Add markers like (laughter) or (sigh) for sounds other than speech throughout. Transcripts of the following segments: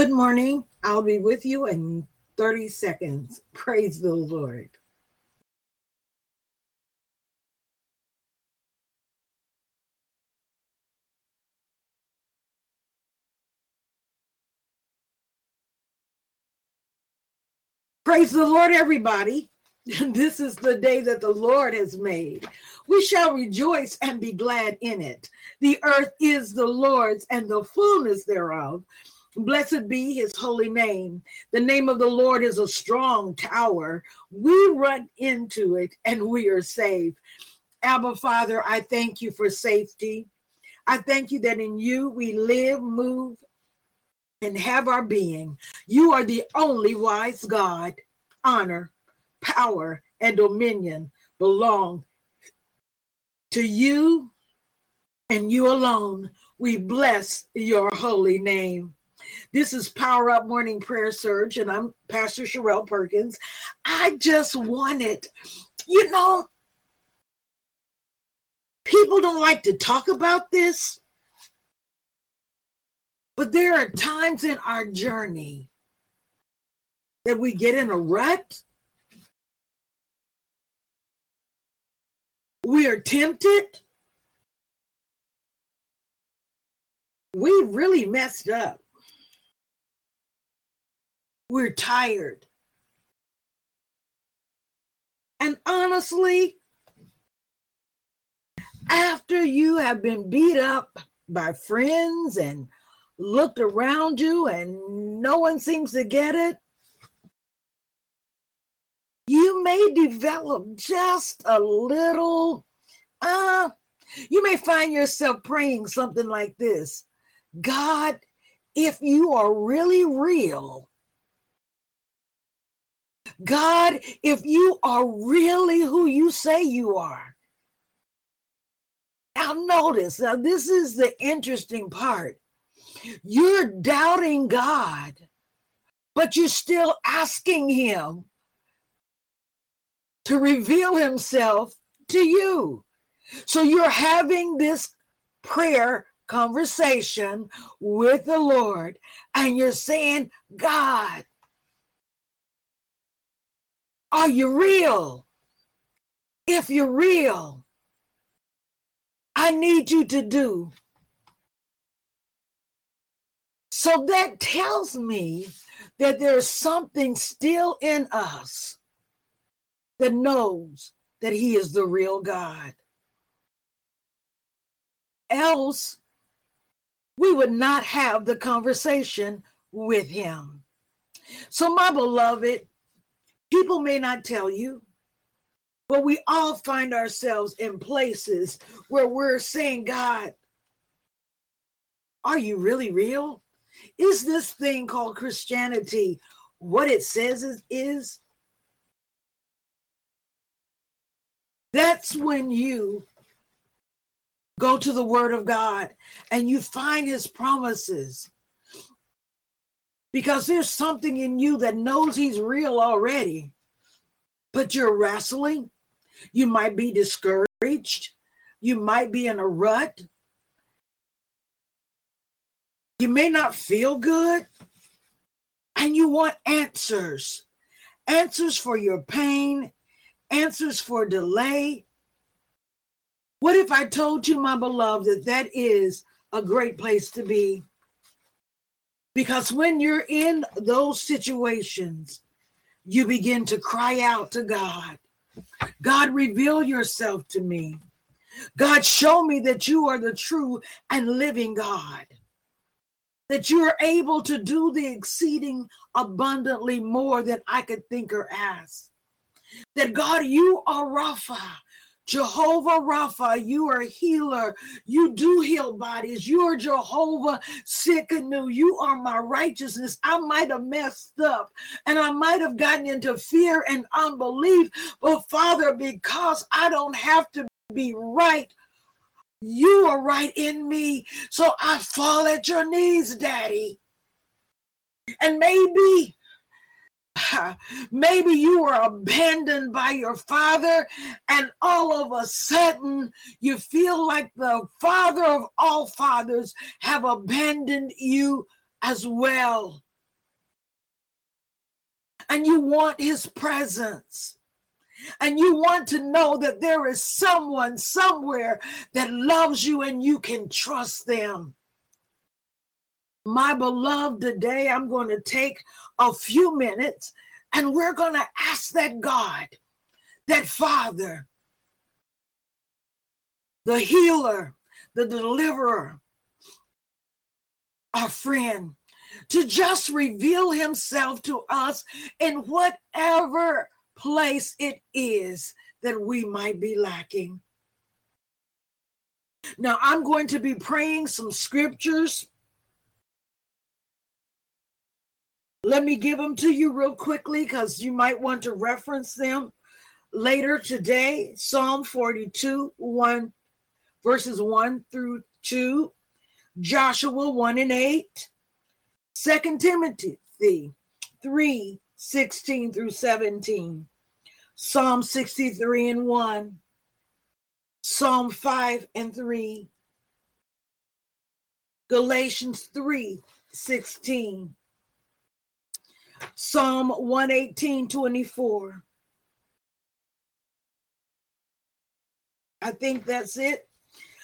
Good morning. I'll be with you in 30 seconds. (laughs) Praise the Lord. Praise the Lord, everybody. (laughs) This is the day that the Lord has made. We shall rejoice and be glad in it. The earth is the Lord's and the fullness thereof. Blessed be his holy name. The name of the Lord is a strong tower. We run into it and we are safe. Abba, Father, I thank you for safety. I thank you that in you we live, move, and have our being. You are the only wise God. Honor, power, and dominion belong to you and you alone. We bless your holy name. This is Power Up Morning Prayer Surge, and I'm Pastor Sherelle Perkins. I just wanted, you know, people don't like to talk about this, but there are times in our journey that we get in a rut. We are tempted. We really messed up. We're tired. And honestly, after you have been beat up by friends and looked around you and no one seems to get it, you may develop just a little, uh, you may find yourself praying something like this God, if you are really real, God, if you are really who you say you are. Now, notice, now this is the interesting part. You're doubting God, but you're still asking Him to reveal Himself to you. So you're having this prayer conversation with the Lord, and you're saying, God, are you real? If you're real, I need you to do. So that tells me that there's something still in us that knows that He is the real God. Else, we would not have the conversation with Him. So, my beloved, People may not tell you, but we all find ourselves in places where we're saying, God, are you really real? Is this thing called Christianity what it says it is? That's when you go to the Word of God and you find His promises because there's something in you that knows he's real already, but you're wrestling. You might be discouraged. You might be in a rut. You may not feel good. And you want answers answers for your pain, answers for delay. What if I told you, my beloved, that that is a great place to be? Because when you're in those situations, you begin to cry out to God God, reveal yourself to me. God, show me that you are the true and living God. that you are able to do the exceeding abundantly more than I could think or ask. That God, you are Rapha. Jehovah Rapha, you are a healer. You do heal bodies. You are Jehovah Tsidkenu. You are my righteousness. I might have messed up and I might have gotten into fear and unbelief, but Father, because I don't have to be right you are right in me. So I fall at your knees, Daddy. And maybe, (laughs) maybe you were abandoned by your father, and all of a sudden you feel like the father of all fathers have abandoned you as well. And you want his presence and you want to know that there is someone somewhere that loves you and you can trust them. My beloved, today I'm going to take a few minutes and we're going to ask that God, that Father, the healer, the deliverer, our friend, to just reveal himself to us in whatever place it is that we might be lacking. Now, I'm going to be praying some scriptures. Let me give them to you real quickly because you might want to reference them later today. Psalm 42, 1, verses 1 through 2, Joshua 1 and 8, 2 Timothy 3, 16 through 17, Psalm 63 and 1, Psalm 5 and 3, Galatians 3 16, Psalm 118 24. I think that's it.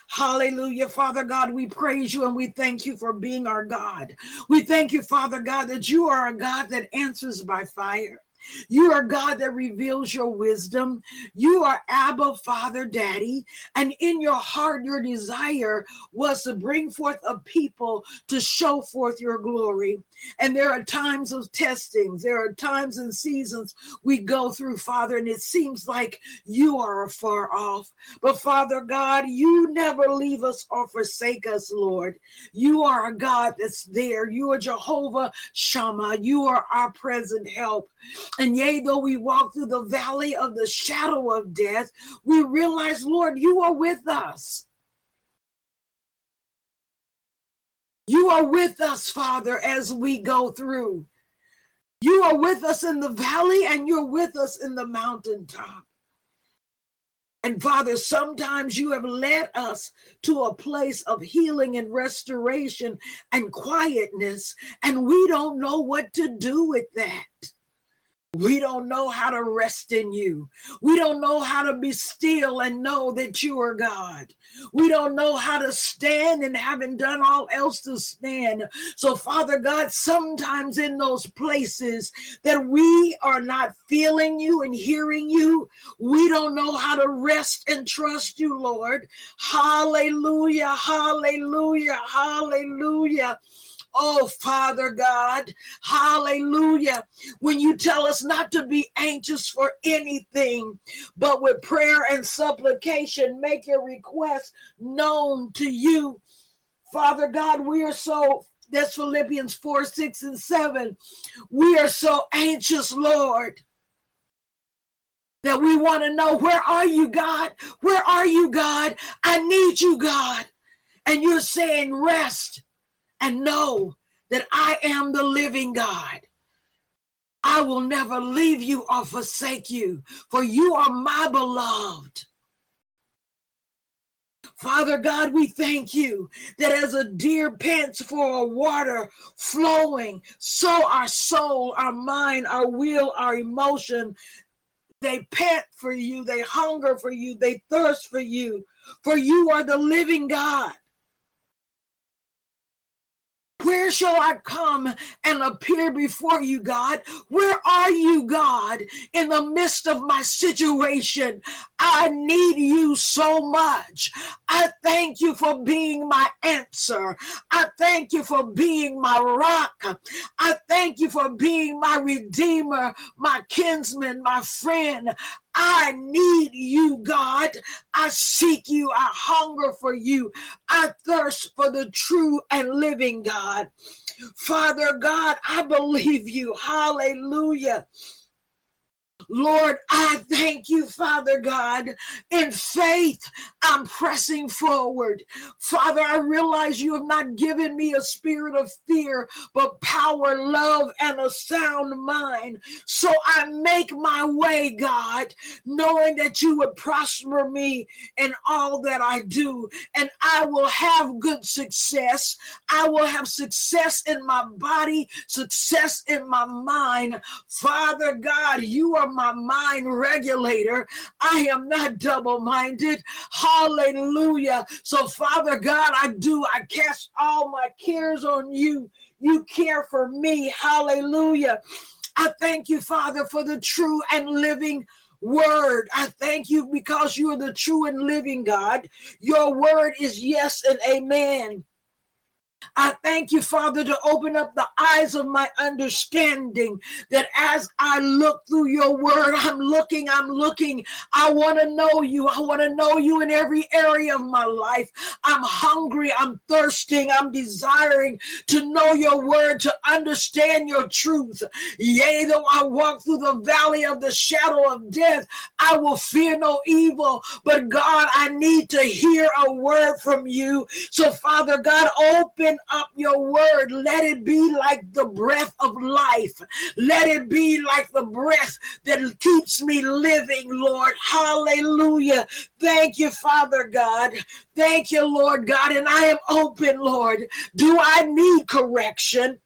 Hallelujah. Father God, we praise you and we thank you for being our God. We thank you, Father God, that you are a God that answers by fire. You are God that reveals your wisdom. You are Abba, Father, Daddy. And in your heart, your desire was to bring forth a people to show forth your glory. And there are times of testings, there are times and seasons we go through, Father, and it seems like you are afar off. But Father God, you never leave us or forsake us, Lord. You are a God that's there. You are Jehovah Shammah. You are our present help. And yea, though we walk through the valley of the shadow of death, we realize, Lord, you are with us. You are with us, Father, as we go through. You are with us in the valley and you're with us in the mountaintop. And Father, sometimes you have led us to a place of healing and restoration and quietness, and we don't know what to do with that. We don't know how to rest in you. We don't know how to be still and know that you are God. We don't know how to stand and having done all else to stand. So, Father God, sometimes in those places that we are not feeling you and hearing you, we don't know how to rest and trust you, Lord. Hallelujah, hallelujah, hallelujah. Oh, Father God, hallelujah. When you tell us not to be anxious for anything, but with prayer and supplication, make your request known to you. Father God, we are so, that's Philippians 4, 6, and 7. We are so anxious, Lord that we want to know where are you, God? Where are you, God? I need you, God. And you're saying, rest and know that I am the living God. I will never leave you or forsake you, for you are my beloved. Father God, we thank you that as a deer pants for a water flowing, so our soul, our mind, our will, our emotion, they pant for you, they hunger for you, they thirst for you, for you are the living God. Where shall I come and appear before you, God? Where are you, God, in the midst of my situation? I need you so much. I thank you for being my answer. I thank you for being my rock. I thank you for being my redeemer, my kinsman, my friend. I need you, God. I seek you. I hunger for you. I thirst for the true and living God. Father God, I believe you. Hallelujah. Lord, I thank you, Father God. In faith, I'm pressing forward. Father, I realize you have not given me a spirit of fear, but power, love, and a sound mind. So I make my way, God, knowing that you would prosper me in all that I do, and I will have good success. I will have success in my body, success in my mind. Father God, you are my mind regulator. I am not double minded. Hallelujah. So, Father God, I do. I cast all my cares on you. You care for me. Hallelujah. I thank you, Father, for the true and living word. I thank you because you are the true and living God. Your word is yes and amen. I thank you, Father, to open up the eyes of my understanding that as I look through your word, (laughs) I'm looking, I'm looking. I want to know you. I want to know you in every area of my life. I'm hungry, I'm thirsting, I'm desiring to know your word, to understand your truth. Yea, though I walk through the valley of the shadow of death, I will fear no evil. But God, I need to hear a word from you. So, Father God, open open up your word. Let it be like the breath of life. Let it be like the breath that keeps me living, Lord. Hallelujah. Thank you, Father God. Thank you, Lord God. And I am open, Lord. Do I need correction?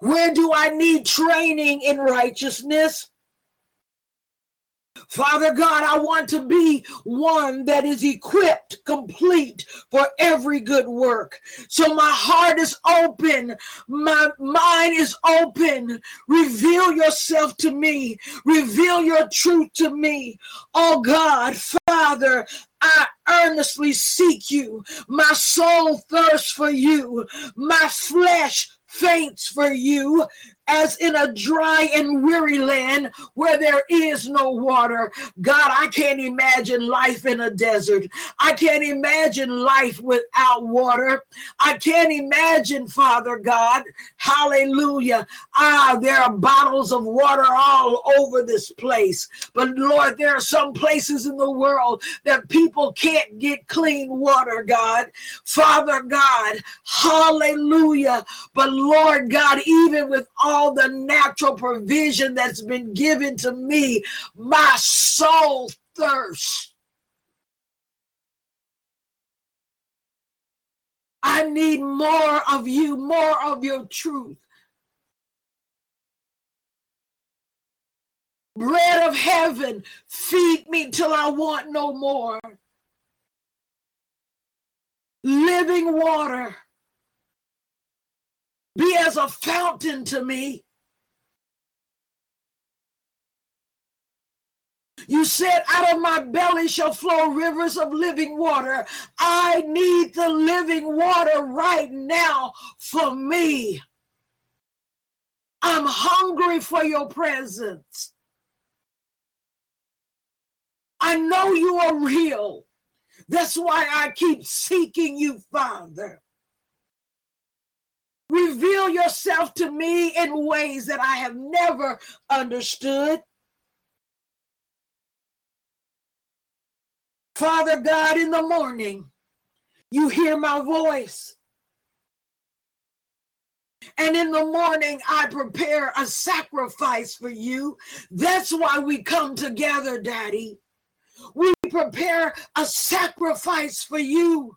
Where do I need training in righteousness? Father God, I want to be one that is equipped, complete for every good work. So my heart is open, my mind is open. Reveal yourself to me, reveal your truth to me. Oh God, Father, I earnestly seek you. My soul thirsts for you. My flesh faints for you as in a dry and weary land where there is no water. God, I can't imagine life in a desert. I can't imagine life without water. I can't imagine, Father God, hallelujah. Ah, there are bottles of water all over this place. But Lord, there are some places in the world that people can't get clean water, God. Father God, hallelujah. But Lord God, even with all all the natural provision that's been given to me, my soul thirsts. I need more of you, more of your truth. Bread of heaven, feed me till I want no more. Living water be as a fountain to me. You said, out of my belly shall flow rivers of living water. I need the living water right now for me. I'm hungry for your presence. I know you are real. That's why I keep seeking you, Father. Reveal yourself to me in ways that I have never understood. Father God, in the morning, you hear my voice. And in the morning, I prepare a sacrifice for you. That's why we come together, Daddy. We prepare a sacrifice for you.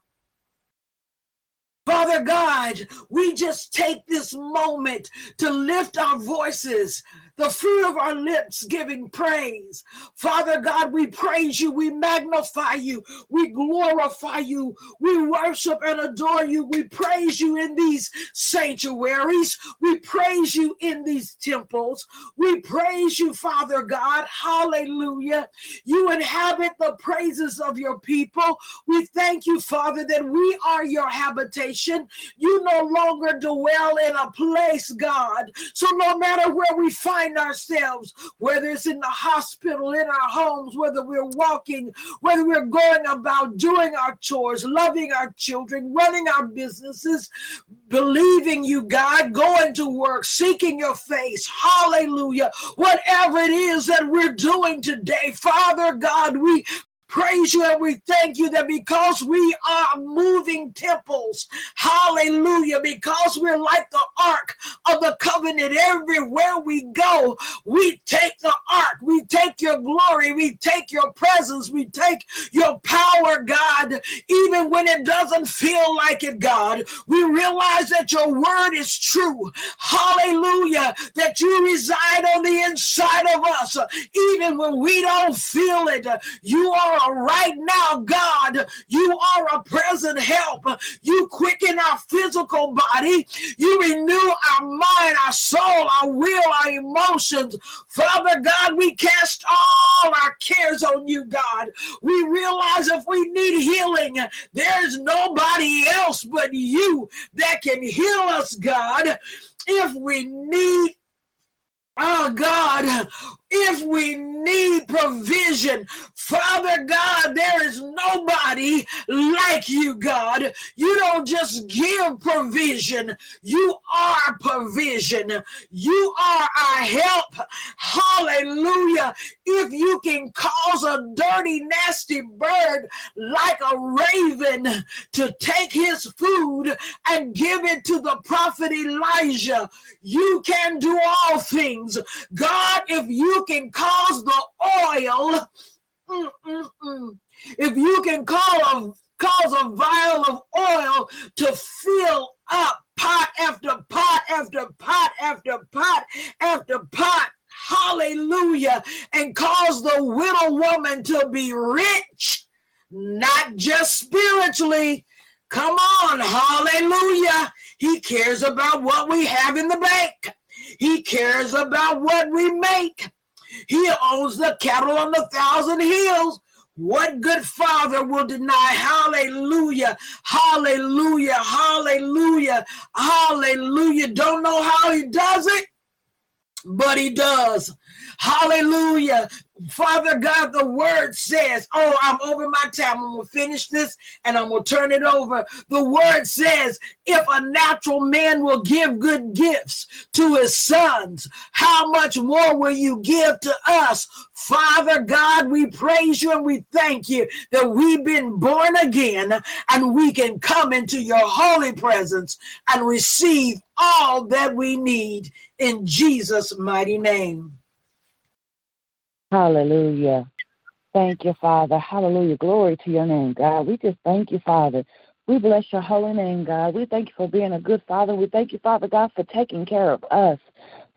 Father God, we just take this moment to lift our voices the fruit of our lips giving praise. Father God, we praise you, we magnify you, we glorify you, we worship and adore you, we praise you in these sanctuaries, we praise you in these temples, we praise you, Father God. Hallelujah. You inhabit the praises of your people. We thank you, Father, that we are your habitation. You no longer dwell in a place, God. So no matter where we find find ourselves, whether it's in the hospital, in our homes, whether we're walking, whether we're going about doing our chores, loving our children, running our businesses, believing you, God, going to work, seeking your face. Hallelujah. Whatever it is that we're doing today, Father God, we praise you and we thank you that because we are moving temples, hallelujah, because we're like the ark of the covenant everywhere we go, we take the ark, we take your glory, we take your presence, we take your power, God, even when it doesn't feel like it, God. We realize that your word is true, hallelujah, that you reside on the inside of us, even when we don't feel it. You are right now, God. You are a present help. You quicken our physical body. You renew our mind, our soul, our will, our emotions. Father God, we cast all our cares on you, God. We realize if we need healing, there's nobody else but you that can heal us, God. If we need Oh God, if we need provision. Father God, there is nobody like you, God. You don't just give provision, you are provision. You are our help. Hallelujah. If you can cause a dirty, nasty bird like a raven to take his food and give it to the prophet Elijah, you can do all things. God, if you can cause the oil, mm, mm, mm, if you can call a, cause a vial of oil to fill up pot after pot after pot after pot after pot, hallelujah, and cause the widow woman to be rich, not just spiritually. Come on, hallelujah. He cares about what we have in the bank. He cares about what we make. He owns the cattle on the thousand hills. What good father will deny? Hallelujah, hallelujah, hallelujah, hallelujah. Don't know how he does it, but he does. Hallelujah. Father God, the word says, Oh, I'm over my time. I'm going to finish this and I'm going to turn it over. The word says, If a natural man will give good gifts to his sons, how much more will you give to us? Father God, we praise you and we thank you that we've been born again and we can come into your holy presence and receive all that we need in Jesus' mighty name. Hallelujah. Thank you, Father. Hallelujah. Glory to your name, God. We just thank you, Father. We bless your holy name, God. We thank you for being a good Father. We thank you, Father God, for taking care of us.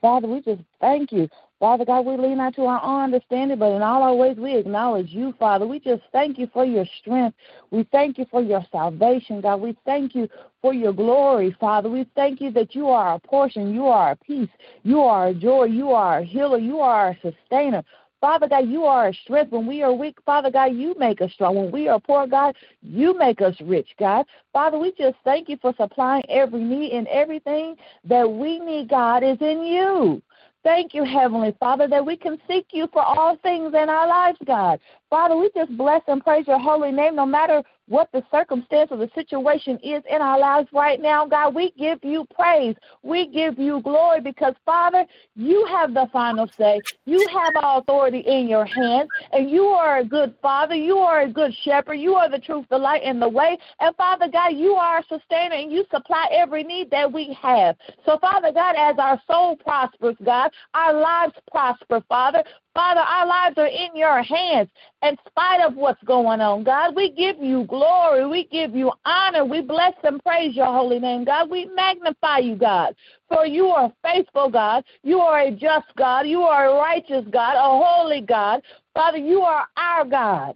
Father, we just thank you. Father God, we lean not to our own understanding, but in all our ways we acknowledge you, Father. We just thank you for your strength. We thank you for your salvation, God. We thank you for your glory, Father. We thank you that you are a portion, you are a peace, you are a joy, you are a healer, you are a sustainer. Father God, you are a strength. When we are weak, Father God, you make us strong. When we are poor, God, you make us rich, God. Father, we just thank you for supplying every need and everything that we need, God, is in you. Thank you, Heavenly Father, that we can seek you for all things in our lives, God. Father, we just bless and praise your holy name no matter what the circumstance or the situation is in our lives right now, God, we give you praise. We give you glory because, Father, you have the final say. You have all authority in your hands, and you are a good Father. You are a good shepherd. You are the truth, the light, and the way. And, Father God, you are a sustainer, and you supply every need that we have. So, Father God, as our soul prospers, God, our lives prosper, Father. Father, our lives are in your hands in spite of what's going on. God, we give you glory. We give you honor. We bless and praise your holy name, God. We magnify you, God. For you are faithful, God. You are a just God. You are a righteous God, a holy God. Father, you are our God.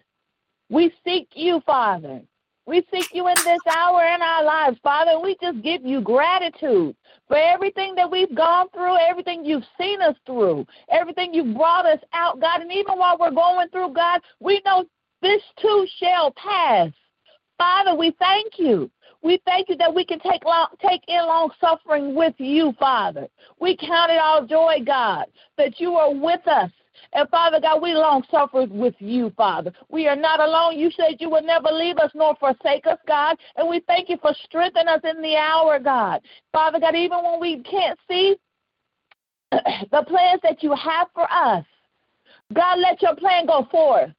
We seek you, Father. We seek you in this hour in our lives, Father. We just give you gratitude for everything that we've gone through, everything you've seen us through, everything you've brought us out, God. And even while we're going through, God, we know this too shall pass. Father, we thank you. We thank you that we can take long, take in long suffering with you, Father. We count it all joy, God, that you are with us and Father God, we long suffered with you, Father. We are not alone. You said you would never leave us nor forsake us, God. And we thank you for strengthening us in the hour, God. Father God, even when we can't see (clears throat) the plans that you have for us, God, let your plan go forth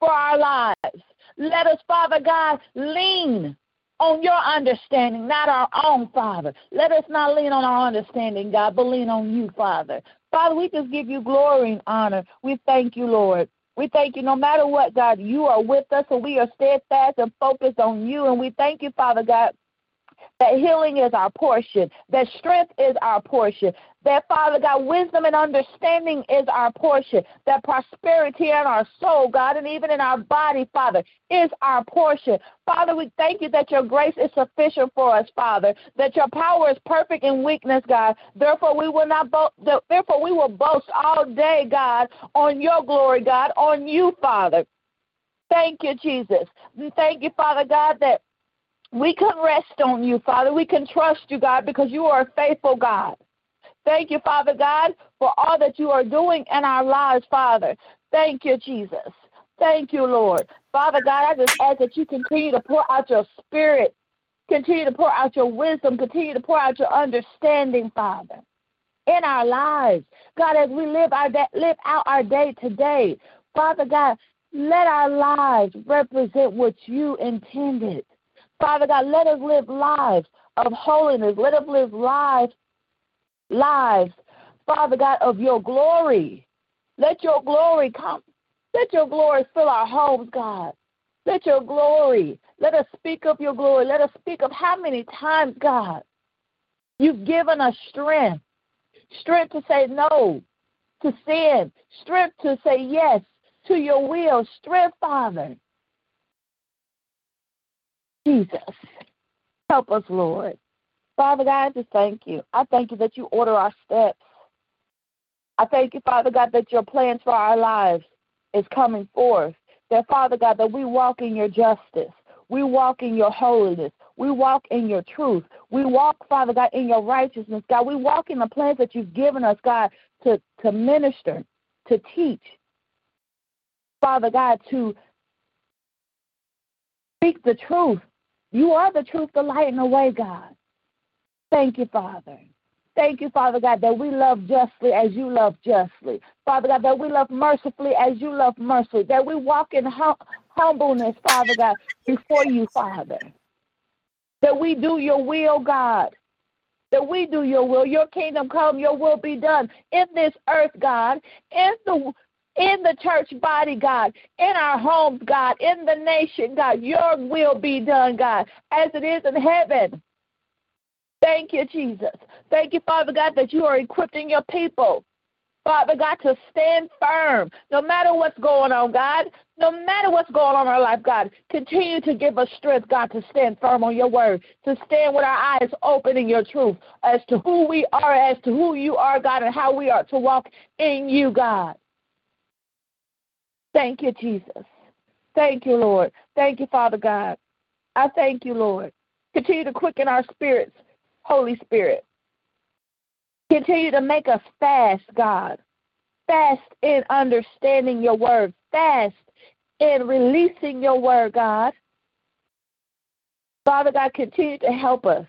for our lives. Let us, Father God, lean on your understanding, not our own, Father. Let us not lean on our understanding, God, but lean on you, Father. Father, we just give you glory and honor. We thank you, Lord. We thank you no matter what, God, you are with us, and we are steadfast and focused on you. And we thank you, Father God, that healing is our portion, that strength is our portion, that, Father God, wisdom and understanding is our portion, that prosperity in our soul, God, and even in our body, Father, is our portion. Father, we thank you that your grace is sufficient for us, Father, that your power is perfect in weakness, God. Therefore, we will not bo- therefore we will boast all day, God, on your glory, God, on you, Father. Thank you, Jesus. Thank you, Father God, that we can rest on you, Father. We can trust you, God, because you are a faithful God. Thank you, Father God, for all that you are doing in our lives, Father. Thank you, Jesus. Thank you, Lord. Father God, I just ask that you continue to pour out your spirit, continue to pour out your wisdom, continue to pour out your understanding, Father, in our lives. God, as we live our day, live out our day today, Father God, let our lives represent what you intended. Father God, let us live lives of holiness. Let us live lives, lives, Father God, of your glory. Let your glory come. Let your glory fill our homes, God. Let your glory, let us speak of your glory. Let us speak of how many times, God, you've given us strength. Strength to say no to sin. Strength to say yes to your will. Strength, Father. Jesus. Help us, Lord. Father God, I just thank you. I thank you that you order our steps. I thank you, Father God, that your plans for our lives is coming forth. That, Father God, that we walk in your justice. We walk in your holiness. We walk in your truth. We walk, Father God, in your righteousness, God. We walk in the plans that you've given us, God, to, to minister, to teach. Father God, to speak the truth. You are the truth, the light, and the way, God. Thank you, Father. Thank you, Father God, that we love justly as you love justly. Father God, that we love mercifully as you love mercifully. That we walk in hum- humbleness, Father God, before you, Father. That we do your will, God. That we do your will. Your kingdom come, your will be done in this earth, God, in the in the church body, God, in our homes, God, in the nation, God. Your will be done, God, as it is in heaven. Thank you, Jesus. Thank you, Father God, that you are equipping your people, Father God, to stand firm no matter what's going on, God. No matter what's going on in our life, God, continue to give us strength, God, to stand firm on your word, to stand with our eyes open in your truth as to who we are, as to who you are, God, and how we are to walk in you, God. Thank you, Jesus. Thank you, Lord. Thank you, Father God. I thank you, Lord. Continue to quicken our spirits Holy Spirit. Continue to make us fast, God. Fast in understanding your word. Fast in releasing your word, God. Father God, continue to help us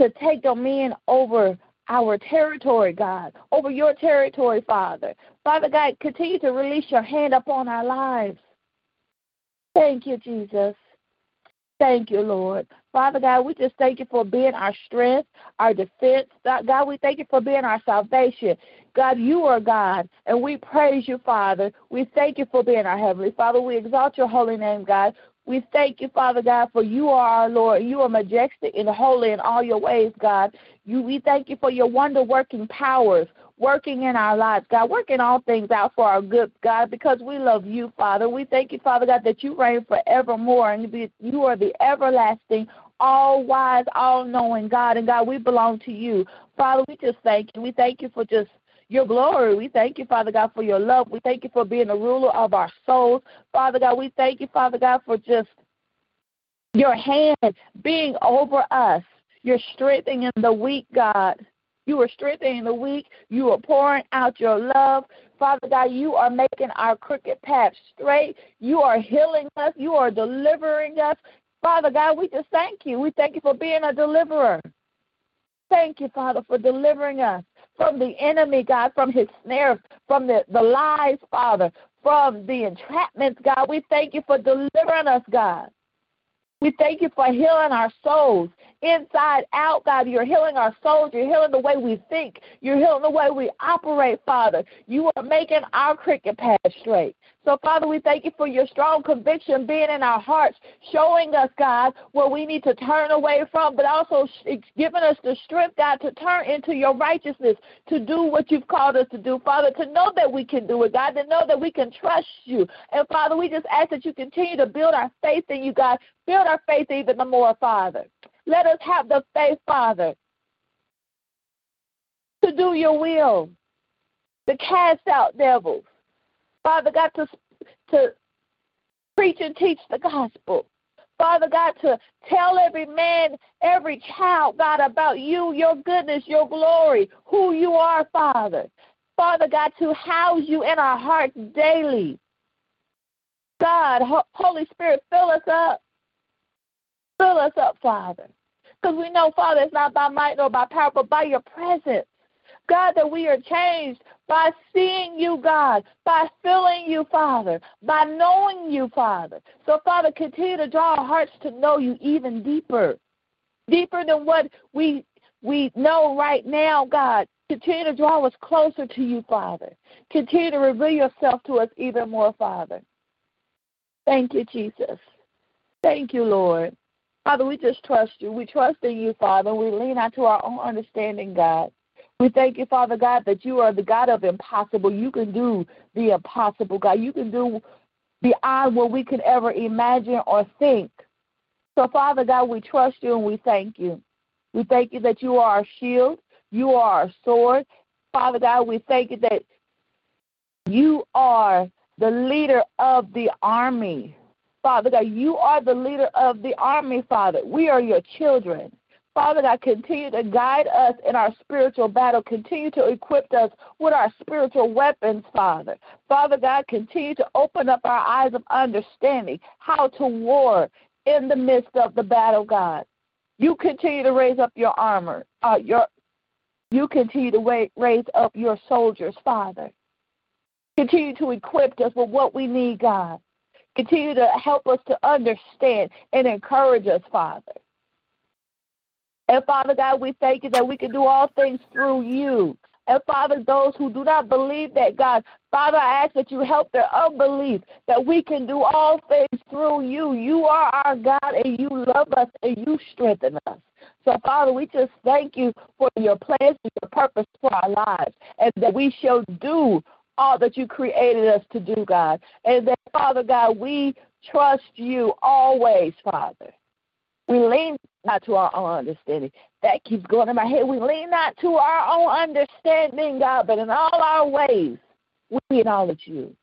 to take dominion over our territory, God, over your territory, Father. Father God, continue to release your hand upon our lives. Thank you, Jesus. Thank you, Lord. Father God, we just thank you for being our strength, our defense. God, we thank you for being our salvation. God, you are God, and we praise you, Father. We thank you for being our Heavenly Father. We exalt your holy name, God. We thank you, Father God, for you are our Lord. You are majestic and holy in all your ways, God. You, we thank you for your wonder working powers working in our lives, God, working all things out for our good, God, because we love you, Father. We thank you, Father God, that you reign forevermore and you are the everlasting, all wise, all knowing God. And God, we belong to you. Father, we just thank you. We thank you for just your glory. We thank you, Father God, for your love. We thank you for being the ruler of our souls. Father God, we thank you, Father God, for just your hand being over us. You're strengthening the weak, God. You are strengthening the weak. You are pouring out your love. Father God, you are making our crooked path straight. You are healing us. You are delivering us. Father God, we just thank you. We thank you for being a deliverer. Thank you, Father, for delivering us from the enemy, God, from his snares, from the, the lies, Father, from the entrapments, God. We thank you for delivering us, God. We thank you for healing our souls inside out, God. You're healing our souls. You're healing the way we think. You're healing the way we operate, Father. You are making our cricket path straight. So, Father, we thank you for your strong conviction being in our hearts, showing us, God, where we need to turn away from, but also giving us the strength, God, to turn into your righteousness, to do what you've called us to do, Father, to know that we can do it, God, to know that we can trust you. And, Father, we just ask that you continue to build our faith in you, God. Build our faith even the more, Father. Let us have the faith, Father, to do your will, to cast out devils, Father God, to, to preach and teach the gospel. Father God, to tell every man, every child, God, about you, your goodness, your glory, who you are, Father. Father God, to house you in our hearts daily. God, Holy Spirit, fill us up. Fill us up, Father. Because we know, Father, it's not by might nor by power, but by your presence. God, that we are changed by seeing you, God, by feeling you, Father, by knowing you, Father. So, Father, continue to draw our hearts to know you even deeper, deeper than what we we know right now, God. Continue to draw us closer to you, Father. Continue to reveal yourself to us even more, Father. Thank you, Jesus. Thank you, Lord. Father, we just trust you. We trust in you, Father. We lean out to our own understanding, God. We thank you, Father God, that you are the God of impossible. You can do the impossible, God. You can do beyond what we can ever imagine or think. So, Father God, we trust you and we thank you. We thank you that you are our shield, you are our sword. Father God, we thank you that you are the leader of the army. Father God, you are the leader of the army, Father. We are your children. Father God, continue to guide us in our spiritual battle. Continue to equip us with our spiritual weapons, Father. Father God, continue to open up our eyes of understanding how to war in the midst of the battle, God. You continue to raise up your armor, uh, your you continue to raise up your soldiers, Father. Continue to equip us with what we need, God. Continue to help us to understand and encourage us, Father. And Father God, we thank you that we can do all things through you. And Father, those who do not believe that, God, Father, I ask that you help their unbelief, that we can do all things through you. You are our God, and you love us, and you strengthen us. So, Father, we just thank you for your plans and your purpose for our lives, and that we shall do all that you created us to do, God. And that, Father God, we trust you always, Father. We lean not to our own understanding. That keeps going in my head. We lean not to our own understanding, God, but in all our ways, we acknowledge you.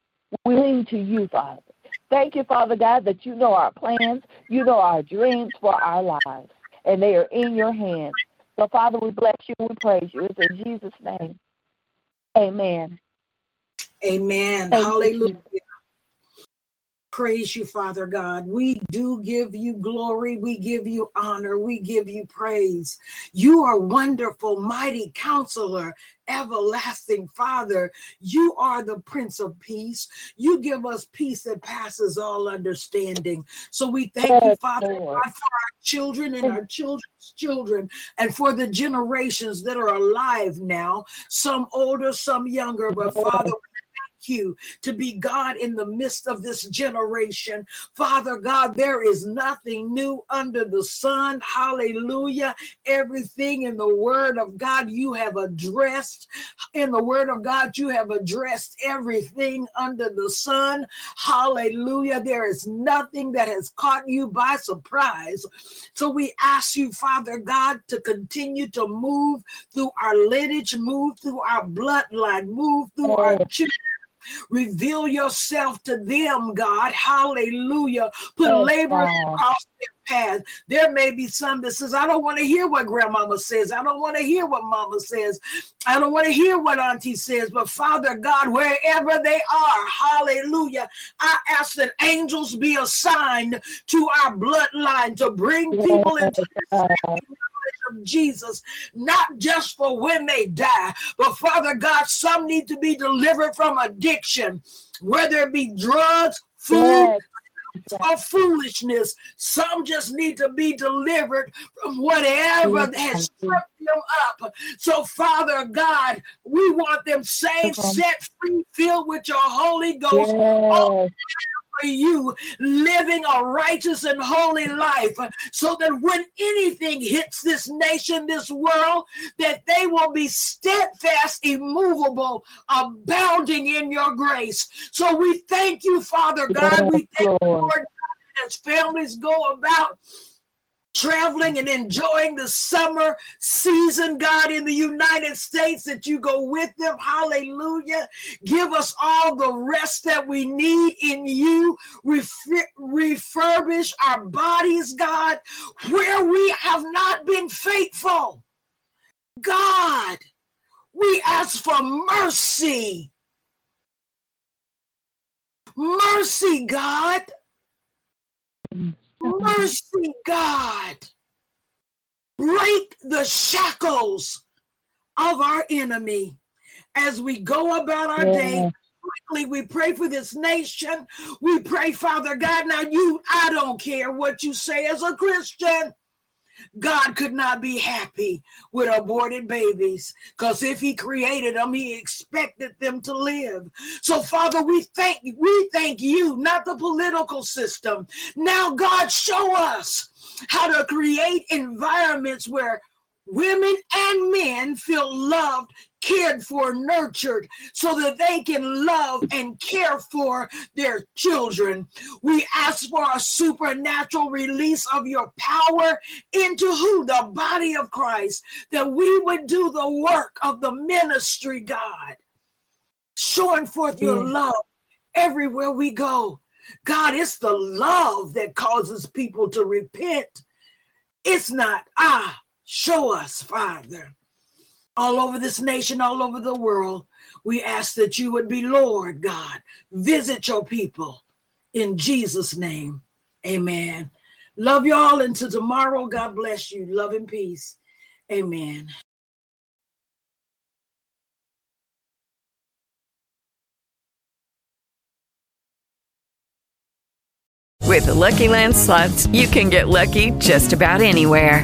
We lean to you, Father. Thank you, Father God, that you know our plans, you know our dreams for our lives, and they are in your hands. So, Father, we bless you, we praise you. It's in Jesus' name. Amen. Amen. Thank Hallelujah. You. praise you, Father God. We do give you glory. We give you honor. We give you praise. You are wonderful, mighty counselor, everlasting Father. You are the Prince of Peace. You give us peace that passes all understanding. So we thank you, Father God, for our children and our children's children, and for the generations that are alive now, some older, some younger. But Father, you to be God in the midst of this generation. Father God, there is nothing new under the sun. Hallelujah. Everything in the word of God you have addressed. In the word of God, you have addressed everything under the sun. Hallelujah. There is nothing that has caught you by surprise. So we ask you, Father God, to continue to move through our lineage, move through our bloodline, move through our children Reveal yourself to them, God. Hallelujah. Put yes, labor across their path. There may be some that says, I don't want to hear what grandmama says. I don't want to hear what mama says. I don't want to hear what auntie says. But Father God, wherever they are, hallelujah, I ask that angels be assigned to our bloodline to bring people into of Jesus, not just for when they die, but Father God, some need to be delivered from addiction, whether it be drugs, food, yes or foolishness. Some just need to be delivered from whatever has tripped them up. So, Father God, we want them saved, set free, filled with your Holy Ghost. Yes for you living a righteous and holy life so that when anything hits this nation, this world, that they will be steadfast, immovable, abounding in your grace. So we thank you, Father God. We thank you, Lord, as families go about traveling and enjoying the summer season, God, in the United States, that you go with them. Hallelujah. Give us all the rest that we need in you. refurbish our bodies, God, where we have not been faithful. God, we ask for mercy. Mercy, God. Mercy, God. Break the shackles of our enemy as we go about our yeah. day. Quickly, we pray for this nation. We pray, Father God. Now, you, I don't care what you say as a Christian. God could not be happy with aborted babies because if he created them, he expected them to live. So, Father, we thank we thank you, not the political system. Now, God, show us how to create environments where women and men feel loved, cared for, nurtured, so that they can love and care for their children. We ask for a supernatural release of your power into who? The body of Christ, that we would do the work of the ministry, God, showing forth your mm. love everywhere we go. God, it's the love that causes people to repent. It's not, ah, show us, Father all over this nation, all over the world. We ask that you would be Lord God. Visit your people in Jesus' name. Amen. Love you all until tomorrow. God bless you. Love and peace. Amen. With the Lucky Land slots, you can get lucky just about anywhere.